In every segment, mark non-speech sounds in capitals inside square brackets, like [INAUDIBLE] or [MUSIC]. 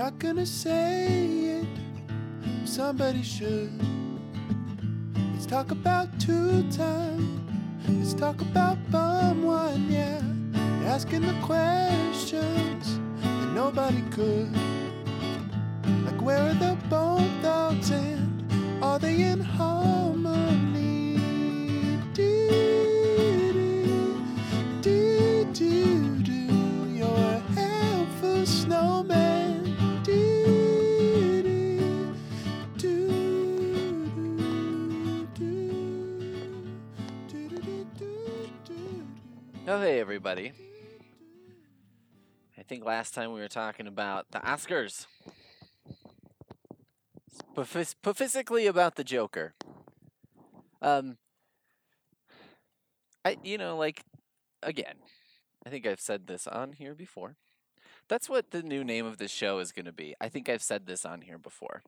not gonna say it, somebody should. Let's talk about two time. Let's talk about bum one, yeah. Asking the questions that nobody could. Like where are the bone thugs and are they in harmony? Oh, hey, everybody. I think last time we were talking about the Oscars. Spef- Specifically about the Joker. Um, I, you know, like, again, I think I've said this on here before. That's what the new name of this show is going to be. I think I've said this on here before.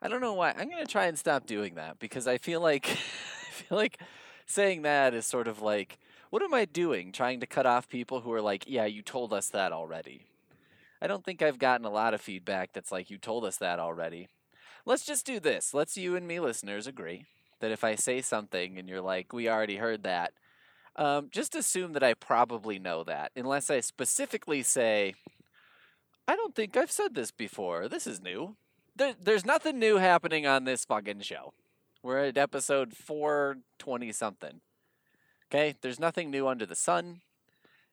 I don't know why. I'm going to try and stop doing that because I feel like [LAUGHS] I feel like saying that is sort of like what am I doing trying to cut off people who are like, "Yeah, you told us that already." I don't think I've gotten a lot of feedback that's like, "You told us that already." Let's just do this. Let's you and me listeners agree that if I say something and you're like, "We already heard that." Um, just assume that I probably know that, unless I specifically say, I don't think I've said this before. This is new. There, there's nothing new happening on this fucking show. We're at episode 420 something. Okay? There's nothing new under the sun.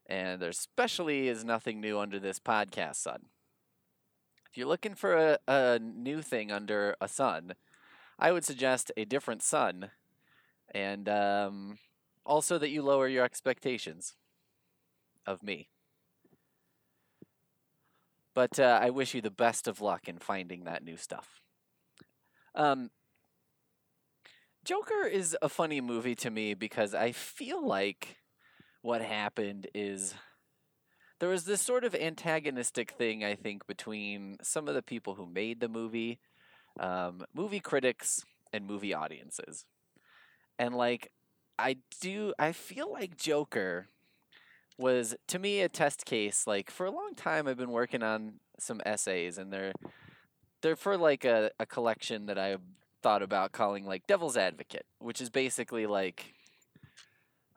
And there especially is nothing new under this podcast sun. If you're looking for a, a new thing under a sun, I would suggest a different sun. And um, also that you lower your expectations of me. But uh, I wish you the best of luck in finding that new stuff. Um, Joker is a funny movie to me because I feel like what happened is there was this sort of antagonistic thing, I think, between some of the people who made the movie, um, movie critics, and movie audiences. And like, I do, I feel like Joker was to me a test case. Like for a long time, I've been working on some essays, and they're they're for like a, a collection that I thought about calling like Devil's Advocate, which is basically like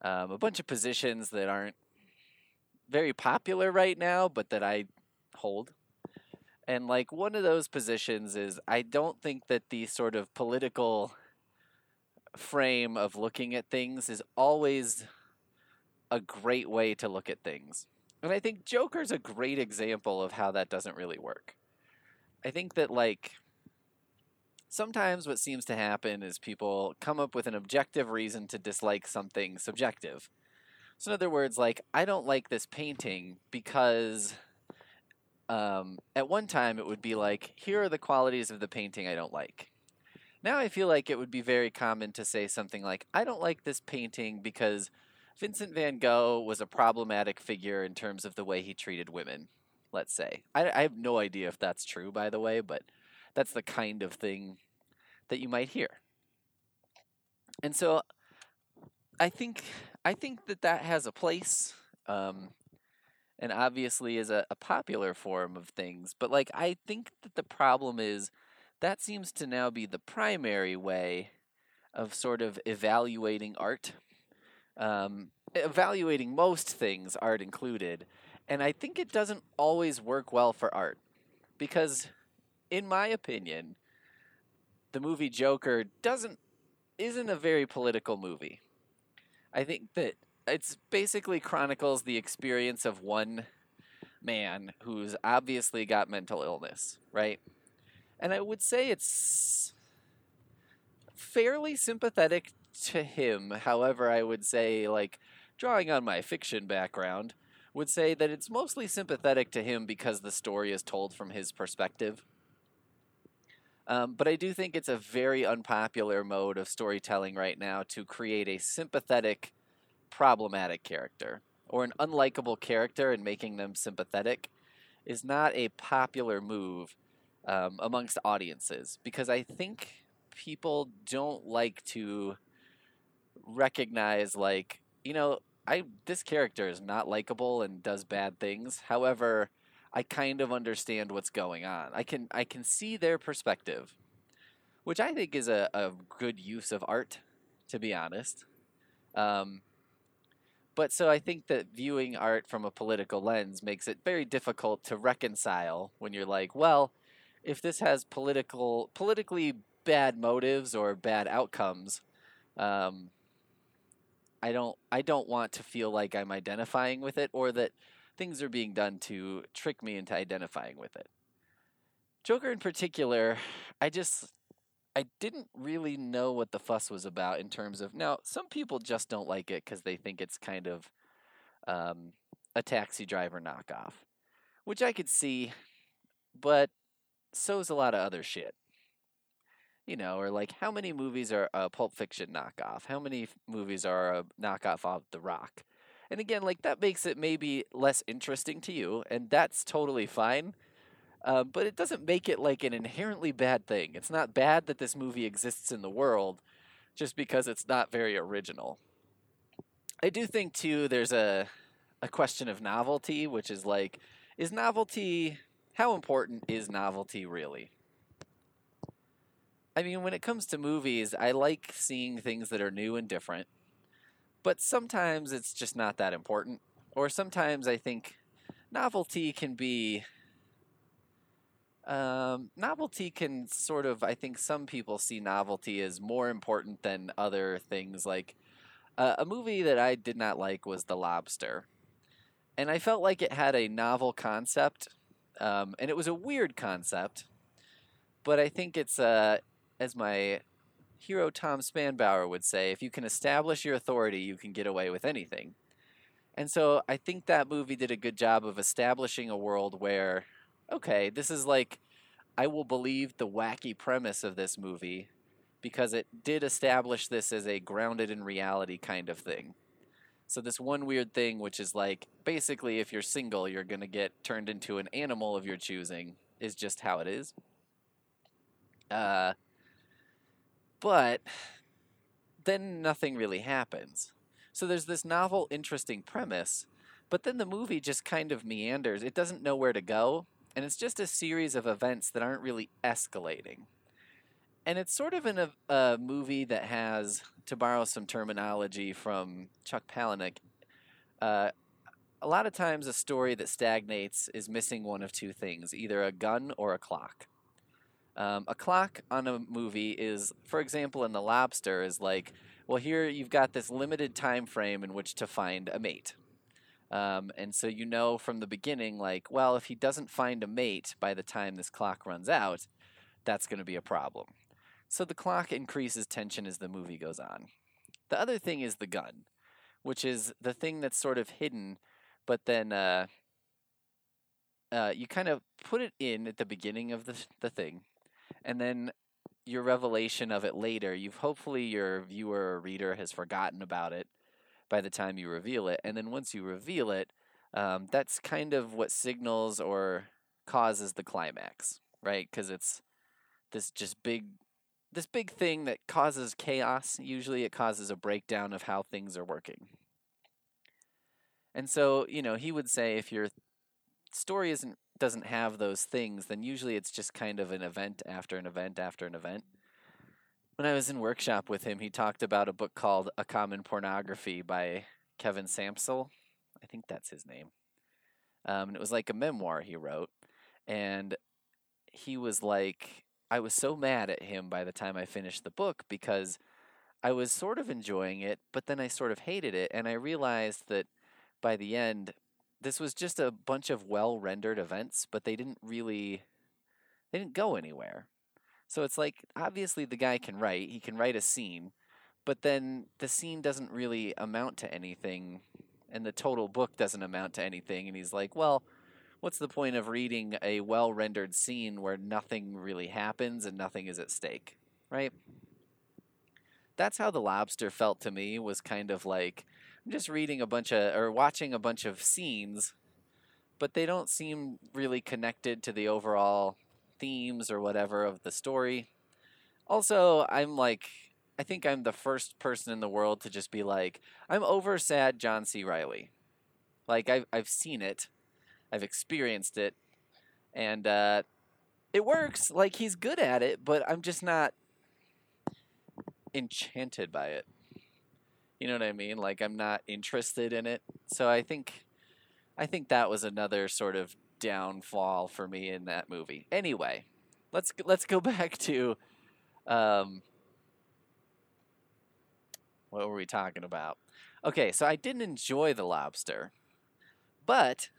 um, a bunch of positions that aren't very popular right now, but that I hold. And like one of those positions is I don't think that the sort of political frame of looking at things is always a great way to look at things. And I think Joker's a great example of how that doesn't really work. I think that, like, sometimes what seems to happen is people come up with an objective reason to dislike something subjective. So, in other words, like, I don't like this painting because um, at one time it would be like, here are the qualities of the painting I don't like. Now I feel like it would be very common to say something like, I don't like this painting because Vincent van Gogh was a problematic figure in terms of the way he treated women, let's say. I, I have no idea if that's true, by the way, but that's the kind of thing that you might hear. And so I think I think that that has a place, um, and obviously is a, a popular form of things. But like I think that the problem is that seems to now be the primary way of sort of evaluating art um, evaluating most things, art included. And I think it doesn't always work well for art. Because, in my opinion, the movie Joker doesn't isn't a very political movie. I think that it's basically chronicles the experience of one man who's obviously got mental illness, right? And I would say it's fairly sympathetic to him. However, I would say, like, drawing on my fiction background, would say that it's mostly sympathetic to him because the story is told from his perspective. Um, but I do think it's a very unpopular mode of storytelling right now to create a sympathetic, problematic character or an unlikable character and making them sympathetic is not a popular move um, amongst audiences because I think people don't like to recognize like you know I this character is not likable and does bad things. However, I kind of understand what's going on. I can I can see their perspective, which I think is a, a good use of art, to be honest. Um, but so I think that viewing art from a political lens makes it very difficult to reconcile when you're like, well, if this has political politically bad motives or bad outcomes, um, I don't I don't want to feel like I'm identifying with it or that things are being done to trick me into identifying with it. Joker in particular, I just I didn't really know what the fuss was about in terms of now some people just don't like it because they think it's kind of um, a taxi driver knockoff, which I could see, but so's a lot of other shit. You know, or like how many movies are a Pulp Fiction knockoff? How many movies are a knockoff of The Rock? And again, like that makes it maybe less interesting to you, and that's totally fine. Uh, but it doesn't make it like an inherently bad thing. It's not bad that this movie exists in the world just because it's not very original. I do think too there's a a question of novelty, which is like is novelty how important is novelty really? I mean, when it comes to movies, I like seeing things that are new and different. But sometimes it's just not that important. Or sometimes I think novelty can be um, novelty can sort of, I think some people see novelty as more important than other things. Like uh, a movie that I did not like was The Lobster. And I felt like it had a novel concept. Um, and it was a weird concept. But I think it's, uh, as my hero Tom Spanbauer would say, if you can establish your authority, you can get away with anything. And so I think that movie did a good job of establishing a world where okay, this is like, I will believe the wacky premise of this movie because it did establish this as a grounded in reality kind of thing. So, this one weird thing, which is like basically, if you're single, you're going to get turned into an animal of your choosing, is just how it is. Uh, but then nothing really happens. So, there's this novel, interesting premise, but then the movie just kind of meanders. It doesn't know where to go and it's just a series of events that aren't really escalating. And it's sort of in a, a movie that has, to borrow some terminology from Chuck Palahniuk, uh, a lot of times a story that stagnates is missing one of two things either a gun or a clock. Um, a clock on a movie is, for example, in The Lobster, is like, well, here you've got this limited time frame in which to find a mate. Um, and so you know from the beginning, like, well, if he doesn't find a mate by the time this clock runs out, that's going to be a problem. So the clock increases tension as the movie goes on. The other thing is the gun, which is the thing that's sort of hidden, but then uh, uh, you kind of put it in at the beginning of the, the thing, and then your revelation of it later, you've hopefully your viewer or reader has forgotten about it by the time you reveal it. And then once you reveal it, um, that's kind of what signals or causes the climax, right? Because it's this just big, this big thing that causes chaos. Usually, it causes a breakdown of how things are working. And so, you know, he would say if your story isn't doesn't have those things, then usually it's just kind of an event after an event after an event when I was in workshop with him, he talked about a book called A Common Pornography by Kevin Sampsell. I think that's his name. Um, and it was like a memoir he wrote. And he was like, I was so mad at him by the time I finished the book because I was sort of enjoying it, but then I sort of hated it. And I realized that by the end, this was just a bunch of well rendered events, but they didn't really, they didn't go anywhere. So it's like obviously the guy can write, he can write a scene, but then the scene doesn't really amount to anything and the total book doesn't amount to anything and he's like, "Well, what's the point of reading a well-rendered scene where nothing really happens and nothing is at stake?" Right? That's how the lobster felt to me was kind of like I'm just reading a bunch of or watching a bunch of scenes but they don't seem really connected to the overall themes or whatever of the story. Also, I'm like, I think I'm the first person in the world to just be like, I'm over sad John C. Reilly. Like I've I've seen it. I've experienced it, and uh, it works. Like he's good at it, but I'm just not enchanted by it. You know what I mean? Like I'm not interested in it. So I think I think that was another sort of downfall for me in that movie. Anyway, let's let's go [LAUGHS] back to um what were we talking about? Okay, so I didn't enjoy the lobster. But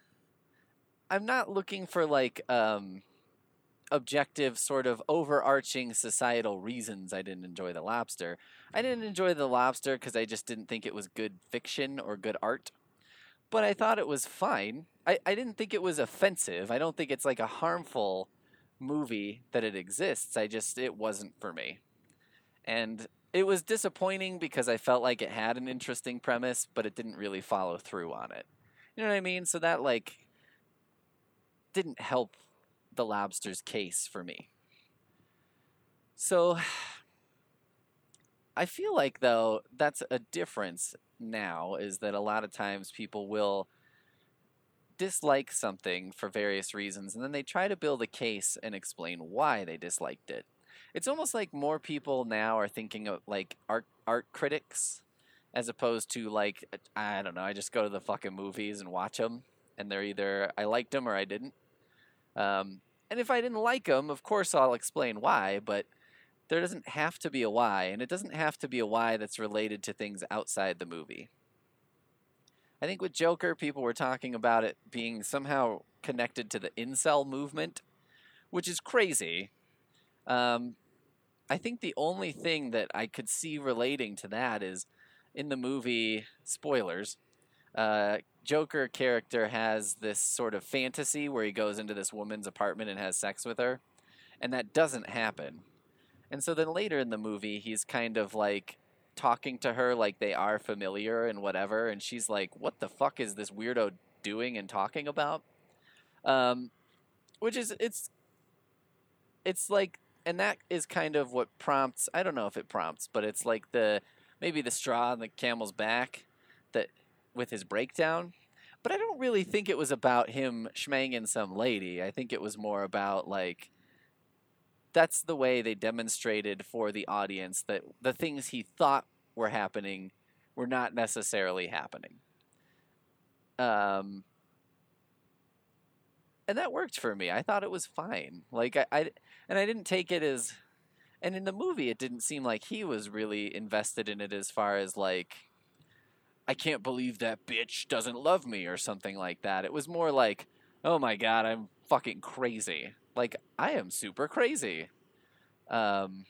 I'm not looking for like um objective sort of overarching societal reasons I didn't enjoy the lobster. I didn't mm. enjoy the lobster because I just didn't think it was good fiction or good art. But I thought it was fine. I, I didn't think it was offensive. I don't think it's like a harmful movie that it exists. I just it wasn't for me. And it was disappointing because I felt like it had an interesting premise, but it didn't really follow through on it. You know what I mean? So that like didn't help the lobster's case for me. So I feel like though that's a difference now is that a lot of times people will dislike something for various reasons and then they try to build a case and explain why they disliked it. It's almost like more people now are thinking of like art art critics as opposed to like I don't know, I just go to the fucking movies and watch them and they're either I liked them or I didn't. Um, and if I didn't like them, of course I'll explain why, but there doesn't have to be a why, and it doesn't have to be a why that's related to things outside the movie. I think with Joker, people were talking about it being somehow connected to the incel movement, which is crazy. Um, I think the only thing that I could see relating to that is in the movie, spoilers, uh, Joker character has this sort of fantasy where he goes into this woman's apartment and has sex with her, and that doesn't happen. And so then later in the movie, he's kind of like talking to her like they are familiar and whatever, and she's like, "What the fuck is this weirdo doing and talking about?" Um, which is it's it's like, and that is kind of what prompts. I don't know if it prompts, but it's like the maybe the straw on the camel's back that with his breakdown. But I don't really think it was about him schmanging some lady. I think it was more about like that's the way they demonstrated for the audience that the things he thought were happening were not necessarily happening. Um, and that worked for me. I thought it was fine. Like I, I and I didn't take it as and in the movie it didn't seem like he was really invested in it as far as like I can't believe that bitch doesn't love me or something like that. It was more like, "Oh my god, I'm fucking crazy." Like I am super crazy. Um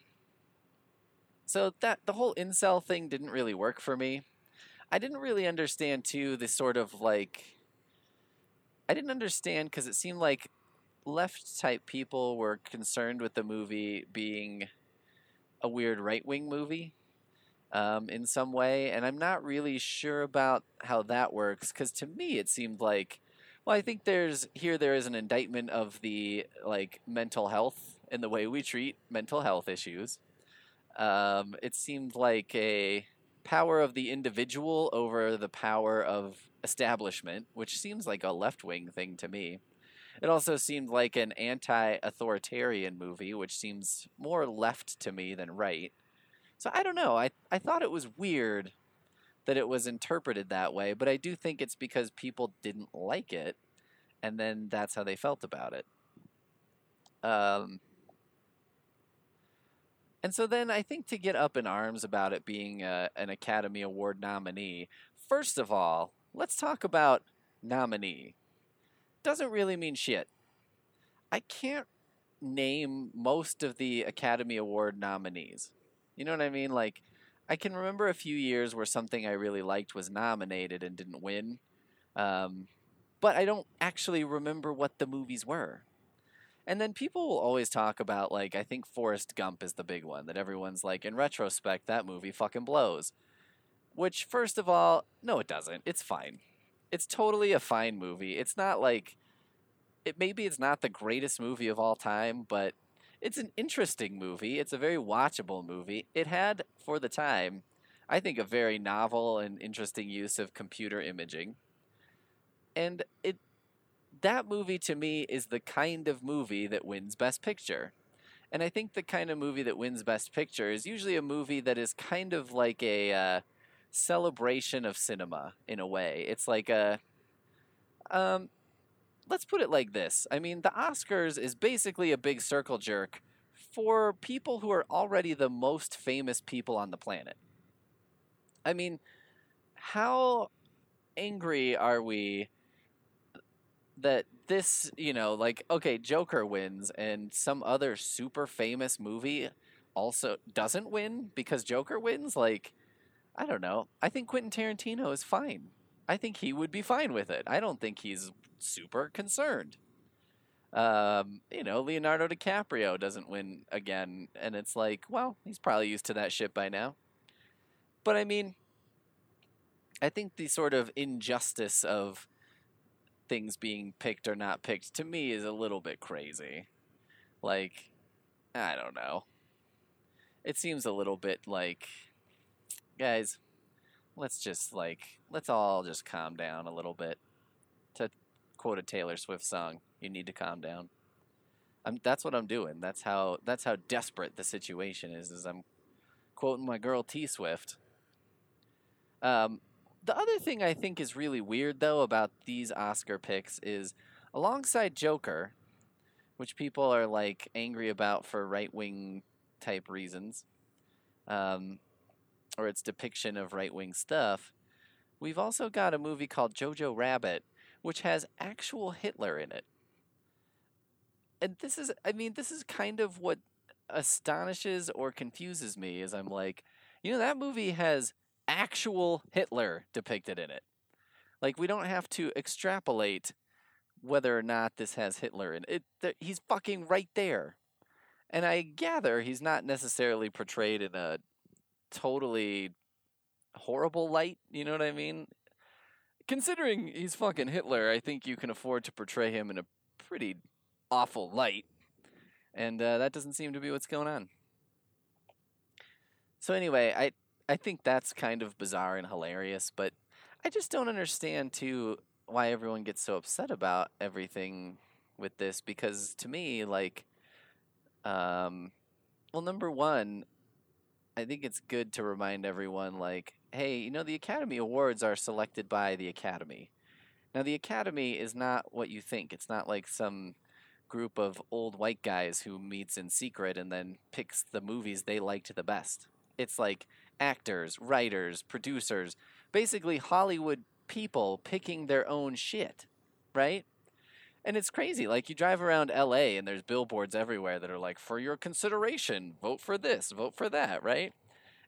so that the whole incel thing didn't really work for me. I didn't really understand too the sort of like I didn't understand because it seemed like left type people were concerned with the movie being a weird right wing movie um, in some way, and I'm not really sure about how that works because to me it seemed like, well, I think there's here there is an indictment of the like mental health and the way we treat mental health issues. Um, it seemed like a power of the individual over the power of establishment, which seems like a left wing thing to me. It also seemed like an anti authoritarian movie, which seems more left to me than right. So I don't know. I, I thought it was weird that it was interpreted that way, but I do think it's because people didn't like it, and then that's how they felt about it. Um, and so then I think to get up in arms about it being a, an Academy Award nominee, first of all, let's talk about nominee. Doesn't really mean shit. I can't name most of the Academy Award nominees. You know what I mean? Like, I can remember a few years where something I really liked was nominated and didn't win. Um, but I don't actually remember what the movies were. And then people will always talk about, like, I think Forrest Gump is the big one that everyone's like, in retrospect, that movie fucking blows. Which, first of all, no, it doesn't. It's fine. It's totally a fine movie. It's not like, it maybe it's not the greatest movie of all time, but it's an interesting movie. It's a very watchable movie. It had, for the time, I think, a very novel and interesting use of computer imaging. And it that movie to me is the kind of movie that wins Best Picture. And I think the kind of movie that wins Best Picture is usually a movie that is kind of like a uh, celebration of cinema in a way. It's like a. Um, let's put it like this. I mean, the Oscars is basically a big circle jerk for people who are already the most famous people on the planet. I mean, how angry are we that this, you know, like, okay, Joker wins and some other super famous movie also doesn't win because Joker wins? Like, I don't know. I think Quentin Tarantino is fine. I think he would be fine with it. I don't think he's super concerned. Um, you know, Leonardo DiCaprio doesn't win again, and it's like, well, he's probably used to that shit by now. But I mean, I think the sort of injustice of things being picked or not picked to me is a little bit crazy. Like, I don't know. It seems a little bit like, guys, let's just like, let's all just calm down a little bit. To quote a Taylor Swift song, you need to calm down. I'm, that's what I'm doing. That's how that's how desperate the situation is. Is I'm quoting my girl T Swift. Um, the other thing I think is really weird though about these Oscar picks is alongside Joker, which people are like angry about for right wing type reasons, um, or its depiction of right wing stuff. We've also got a movie called Jojo Rabbit, which has actual Hitler in it. And this is, I mean, this is kind of what astonishes or confuses me. Is I'm like, you know, that movie has actual Hitler depicted in it. Like we don't have to extrapolate whether or not this has Hitler in it. Th- he's fucking right there. And I gather he's not necessarily portrayed in a totally horrible light, you know what I mean? Considering he's fucking Hitler, I think you can afford to portray him in a pretty awful light. And uh, that doesn't seem to be what's going on. So anyway, I I think that's kind of bizarre and hilarious, but I just don't understand too why everyone gets so upset about everything with this because to me like um well number 1 I think it's good to remind everyone like hey, you know the Academy Awards are selected by the Academy. Now the Academy is not what you think. It's not like some group of old white guys who meets in secret and then picks the movies they liked the best. It's like actors, writers, producers, basically Hollywood people picking their own shit, right? And it's crazy. Like you drive around LA and there's billboards everywhere that are like, for your consideration, vote for this, vote for that, right?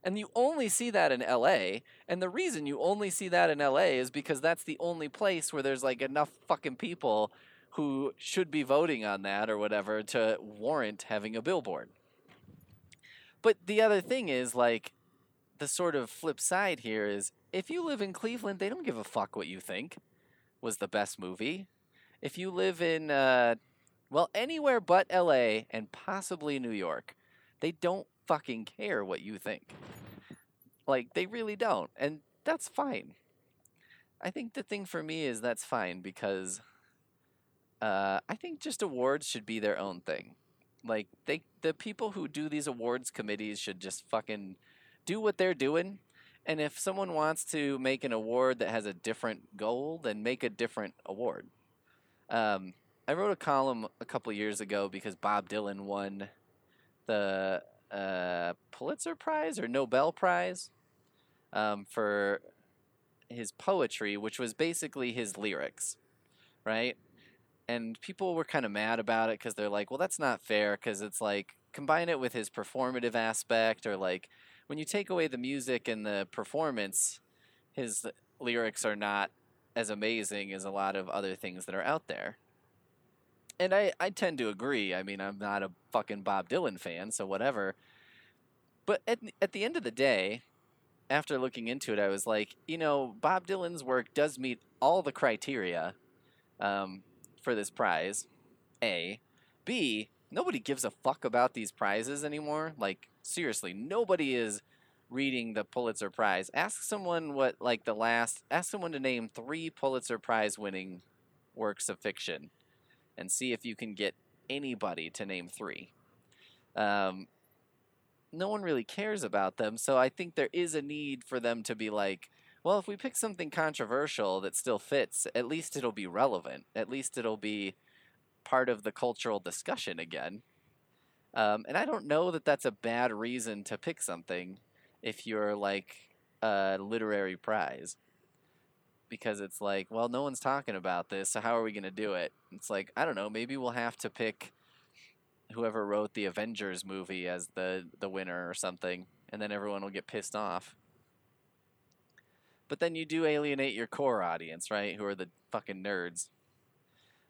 And you only see that in LA. And the reason you only see that in LA is because that's the only place where there's like enough fucking people who should be voting on that or whatever to warrant having a billboard. But the other thing is like the sort of flip side here is if you live in Cleveland, they don't give a fuck what you think was the best movie. If you live in, uh, well, anywhere but LA and possibly New York, they don't fucking care what you think. Like, they really don't. And that's fine. I think the thing for me is that's fine because uh, I think just awards should be their own thing. Like, they, the people who do these awards committees should just fucking do what they're doing. And if someone wants to make an award that has a different goal, then make a different award. Um, I wrote a column a couple years ago because Bob Dylan won the uh, Pulitzer Prize or Nobel Prize um, for his poetry, which was basically his lyrics, right? And people were kind of mad about it because they're like, well, that's not fair because it's like combine it with his performative aspect or like when you take away the music and the performance, his lyrics are not as amazing as a lot of other things that are out there. And I, I tend to agree. I mean, I'm not a fucking Bob Dylan fan, so whatever. But at, at the end of the day, after looking into it, I was like, you know, Bob Dylan's work does meet all the criteria um, for this prize. A. B. Nobody gives a fuck about these prizes anymore. Like, seriously, nobody is reading the Pulitzer Prize. Ask someone what like the last ask someone to name 3 Pulitzer Prize winning works of fiction and see if you can get anybody to name three. Um, no one really cares about them, so I think there is a need for them to be like, well, if we pick something controversial that still fits, at least it'll be relevant. At least it'll be part of the cultural discussion again. Um, and I don't know that that's a bad reason to pick something if you're like a literary prize. Because it's like, well, no one's talking about this, so how are we going to do it? It's like, I don't know, maybe we'll have to pick whoever wrote the Avengers movie as the, the winner or something, and then everyone will get pissed off. But then you do alienate your core audience, right? Who are the fucking nerds.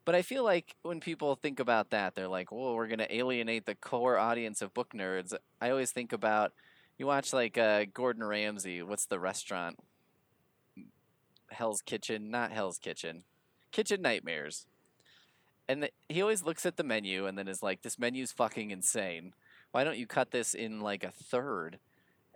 But I feel like when people think about that, they're like, "Well, we're gonna alienate the core audience of book nerds." I always think about you watch like uh, Gordon Ramsay. What's the restaurant? Hell's Kitchen, not Hell's Kitchen, Kitchen Nightmares. And the, he always looks at the menu and then is like, "This menu's fucking insane. Why don't you cut this in like a third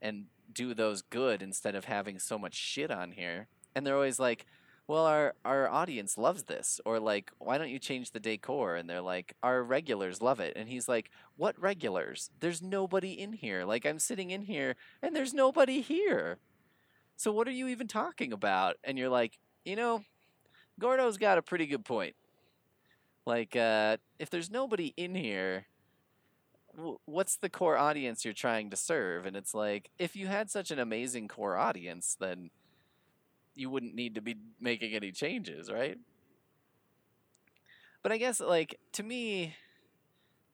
and do those good instead of having so much shit on here?" And they're always like, well our our audience loves this or like why don't you change the decor? And they're like our regulars love it. And he's like what regulars? There's nobody in here. Like i'm sitting in here and there's nobody here. So what are you even talking about? And you're like you know gordo's got a pretty good point. Like uh if there's nobody in here what's the core audience you're trying to serve? And it's like if you had such an amazing core audience then you wouldn't need to be making any changes, right? But I guess like to me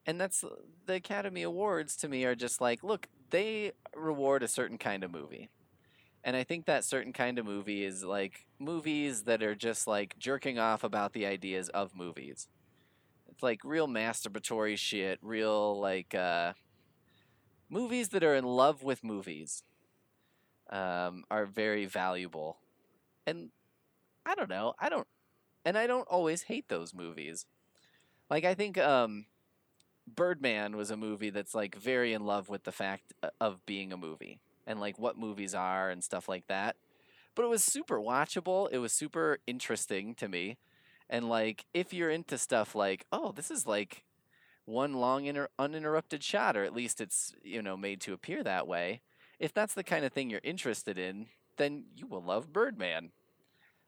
and that's the Academy Awards to me are just like, look, they reward a certain kind of movie. And I think that certain kind of movie is like movies that are just like jerking off about the ideas of movies. It's like real masturbatory shit, real like uh movies that are in love with movies um, are very valuable and I don't know. I don't, and I don't always hate those movies. Like I think um, Birdman was a movie that's like very in love with the fact uh, of being a movie and like what movies are and stuff like that. But it was super watchable. It was super interesting to me. And like if you're into stuff like, oh, this is like one long inter- uninterrupted shot or at least it's, you know, made to appear that way. If that's the kind of thing you're interested in, then you will love Birdman.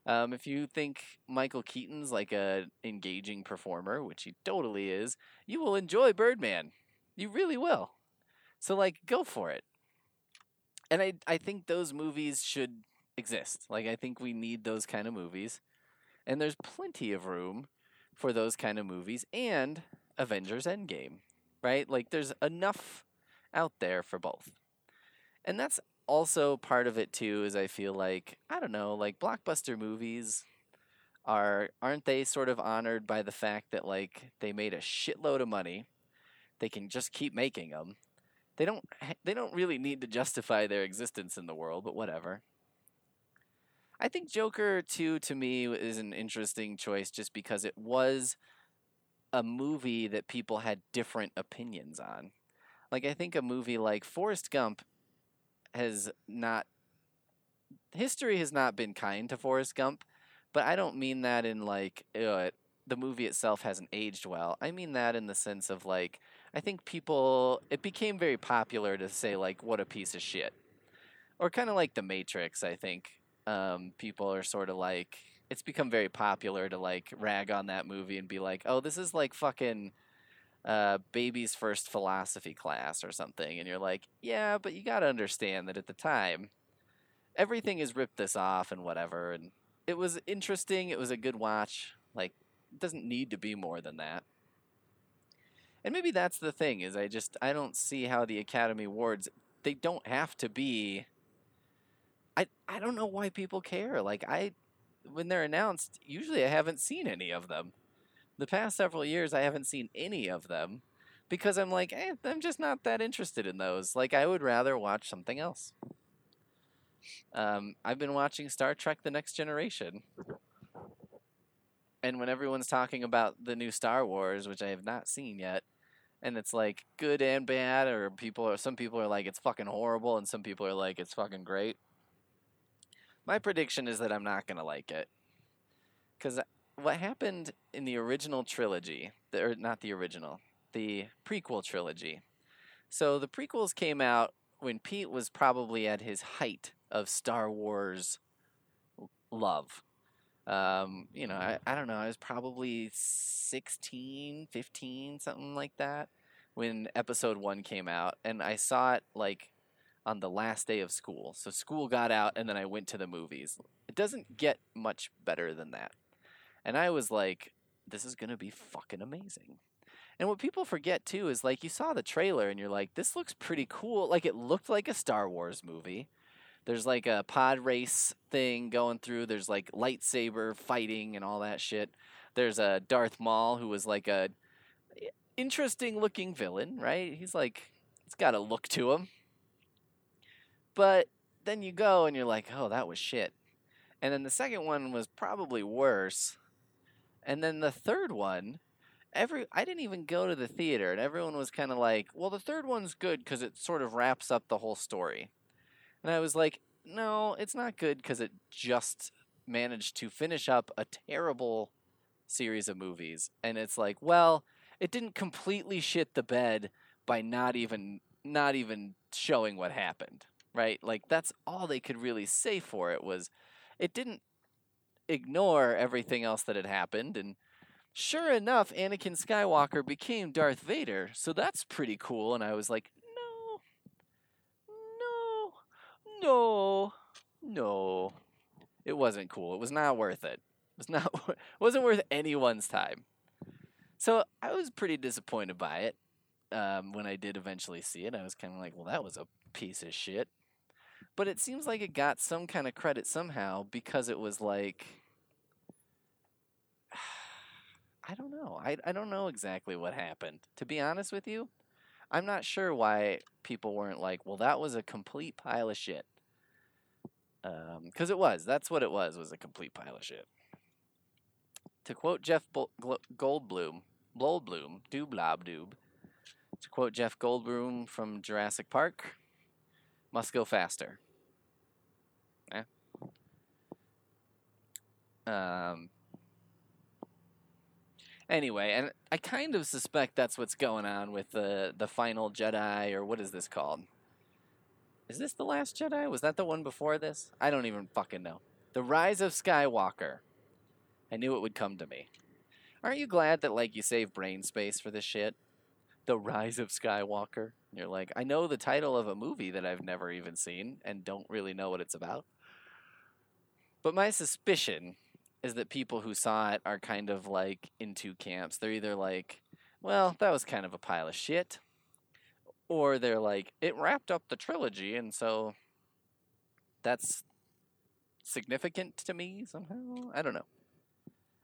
Um, if you think Michael Keaton's like a engaging performer, which he totally is, you will enjoy Birdman. You really will. So like, go for it. And I I think those movies should exist. Like I think we need those kind of movies, and there's plenty of room for those kind of movies and Avengers Endgame, right? Like there's enough out there for both. And that's also part of it too is I feel like I don't know, like blockbuster movies are aren't they sort of honored by the fact that like they made a shitload of money, they can just keep making them. They don't they don't really need to justify their existence in the world, but whatever. I think Joker 2 to me is an interesting choice just because it was a movie that people had different opinions on. Like I think a movie like Forrest Gump has not history has not been kind to Forrest Gump, but I don't mean that in like uh, the movie itself hasn't aged well. I mean that in the sense of like I think people it became very popular to say like what a piece of shit. Or kind of like The Matrix, I think. Um, people are sort of like it's become very popular to like rag on that movie and be like, "Oh, this is like fucking uh, baby's first philosophy class or something, and you're like, yeah, but you got to understand that at the time, everything is ripped this off and whatever, and it was interesting. It was a good watch. Like, it doesn't need to be more than that. And maybe that's the thing is I just I don't see how the Academy Awards they don't have to be. I I don't know why people care. Like I, when they're announced, usually I haven't seen any of them the past several years, I haven't seen any of them because I'm like, eh, I'm just not that interested in those. Like, I would rather watch something else. Um, I've been watching Star Trek The Next Generation. And when everyone's talking about the new Star Wars, which I have not seen yet, and it's like good and bad, or people some people are like it's fucking horrible, and some people are like it's fucking great. My prediction is that I'm not gonna like it, because what happened in the original trilogy, the, or not the original, the prequel trilogy. So the prequels came out when Pete was probably at his height of Star Wars love. Um, you know, I, I don't know, I was probably 16, 15, something like that when episode 1 came out and I saw it like on the last day of school. So school got out and then I went to the movies. It doesn't get much better than that. And I was like, this is going to be fucking amazing. And what people forget too is like you saw the trailer and you're like, this looks pretty cool. Like it looked like a Star Wars movie. There's like a pod race thing going through. There's like lightsaber fighting and all that shit. There's a Darth Maul who was like a interesting looking villain, right? He's like he's got a look to him. But then you go and you're like, "Oh, that was shit." And then the second one was probably worse. And then the third one, every I didn't even go to the theater and everyone was kind of like, "Well, the third one's good cuz it sort of wraps up the whole story." And I was like, "No, it's not good cuz it just managed to finish up a terrible series of movies." And it's like, "Well, it didn't completely shit the bed by not even not even showing what happened." Right? Like that's all they could really say for it was it didn't ignore everything else that had happened and sure enough Anakin Skywalker became Darth Vader. So that's pretty cool and I was like, "No. No. No. No. It wasn't cool. It was not worth it. It was not [LAUGHS] wasn't worth anyone's time." So I was pretty disappointed by it. Um, when I did eventually see it, I was kind of like, "Well, that was a piece of shit." But it seems like it got some kind of credit somehow because it was like [SIGHS] I don't know. I I don't know exactly what happened. To be honest with you, I'm not sure why people weren't like, "Well, that was a complete pile of shit." Um, cuz it was. That's what it was. Was a complete pile of shit. To quote Jeff Glo- Goldblum, Goldblum, dooblob doob. To quote Jeff Goldblum from Jurassic Park, must go faster. Eh? Um. Anyway, and I kind of suspect that's what's going on with the the final Jedi, or what is this called? Is this the last Jedi? Was that the one before this? I don't even fucking know. The Rise of Skywalker. I knew it would come to me. Aren't you glad that like you save brain space for this shit? The Rise of Skywalker. You're like, I know the title of a movie that I've never even seen and don't really know what it's about. But my suspicion is that people who saw it are kind of like in two camps. They're either like, well, that was kind of a pile of shit, or they're like, it wrapped up the trilogy, and so that's significant to me somehow. I don't know.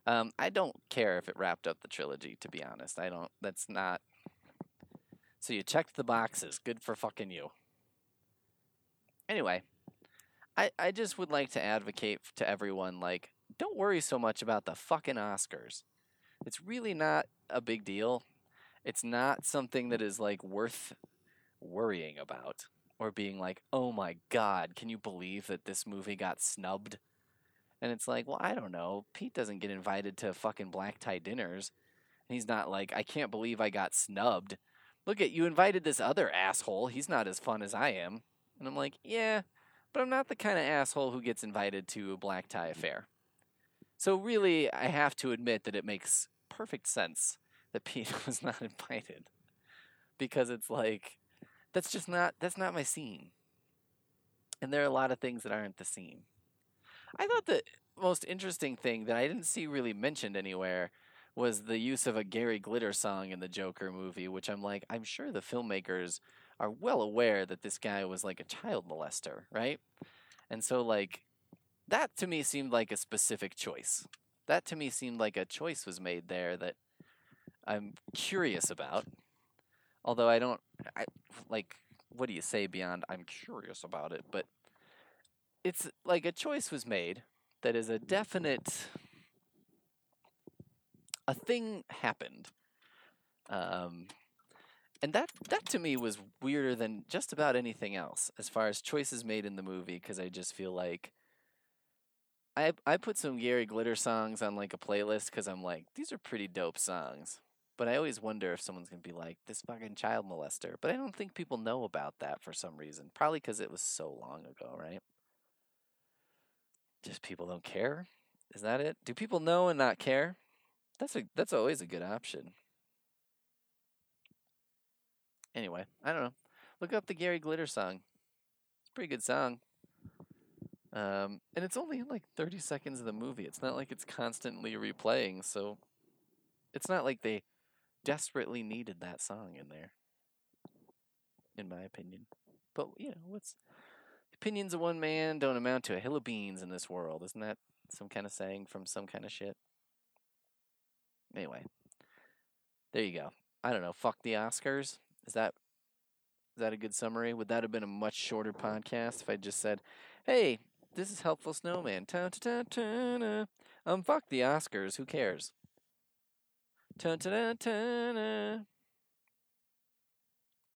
Um, I don't care if it wrapped up the trilogy, to be honest. I don't. That's not. So you checked the boxes. Good for fucking you. Anyway, I I just would like to advocate to everyone like don't worry so much about the fucking Oscars. It's really not a big deal. It's not something that is like worth worrying about or being like, "Oh my god, can you believe that this movie got snubbed?" And it's like, "Well, I don't know. Pete doesn't get invited to fucking black tie dinners." And he's not like, "I can't believe I got snubbed." Look at you invited this other asshole. He's not as fun as I am. And I'm like, "Yeah, but I'm not the kind of asshole who gets invited to a black tie affair." So really, I have to admit that it makes perfect sense that [LAUGHS] Pete was not invited because it's like that's just not that's not my scene. And there are a lot of things that aren't the scene. I thought the most interesting thing that I didn't see really mentioned anywhere was the use of a Gary Glitter song in the Joker movie, which I'm like, I'm sure the filmmakers are well aware that this guy was like a child molester, right? And so like that to me seemed like a specific choice. That to me seemed like a choice was made there that I'm curious about. Although I don't I like what do you say beyond I'm curious about it, but it's like a choice was made that is a definite a thing happened. Um and that that to me was weirder than just about anything else as far as choices made in the movie because I just feel like I I put some Gary Glitter songs on like a playlist because I'm like these are pretty dope songs. But I always wonder if someone's gonna be like this fucking child molester. But I don't think people know about that for some reason. Probably because it was so long ago, right? Just people don't care. Is that it? Do people know and not care? That's a that's always a good option. Anyway, I don't know. Look up the Gary Glitter song. It's a pretty good song. Um, and it's only in like 30 seconds of the movie. It's not like it's constantly replaying, so it's not like they desperately needed that song in there, in my opinion. But, you know, what's opinions of one man don't amount to a hill of beans in this world. Isn't that some kind of saying from some kind of shit? Anyway, there you go. I don't know. Fuck the Oscars. Is that is that a good summary? Would that have been a much shorter podcast if I just said, "Hey, this is Helpful Snowman." Ta ta ta ta. Um, fuck the Oscars. Who cares? Ta ta ta ta.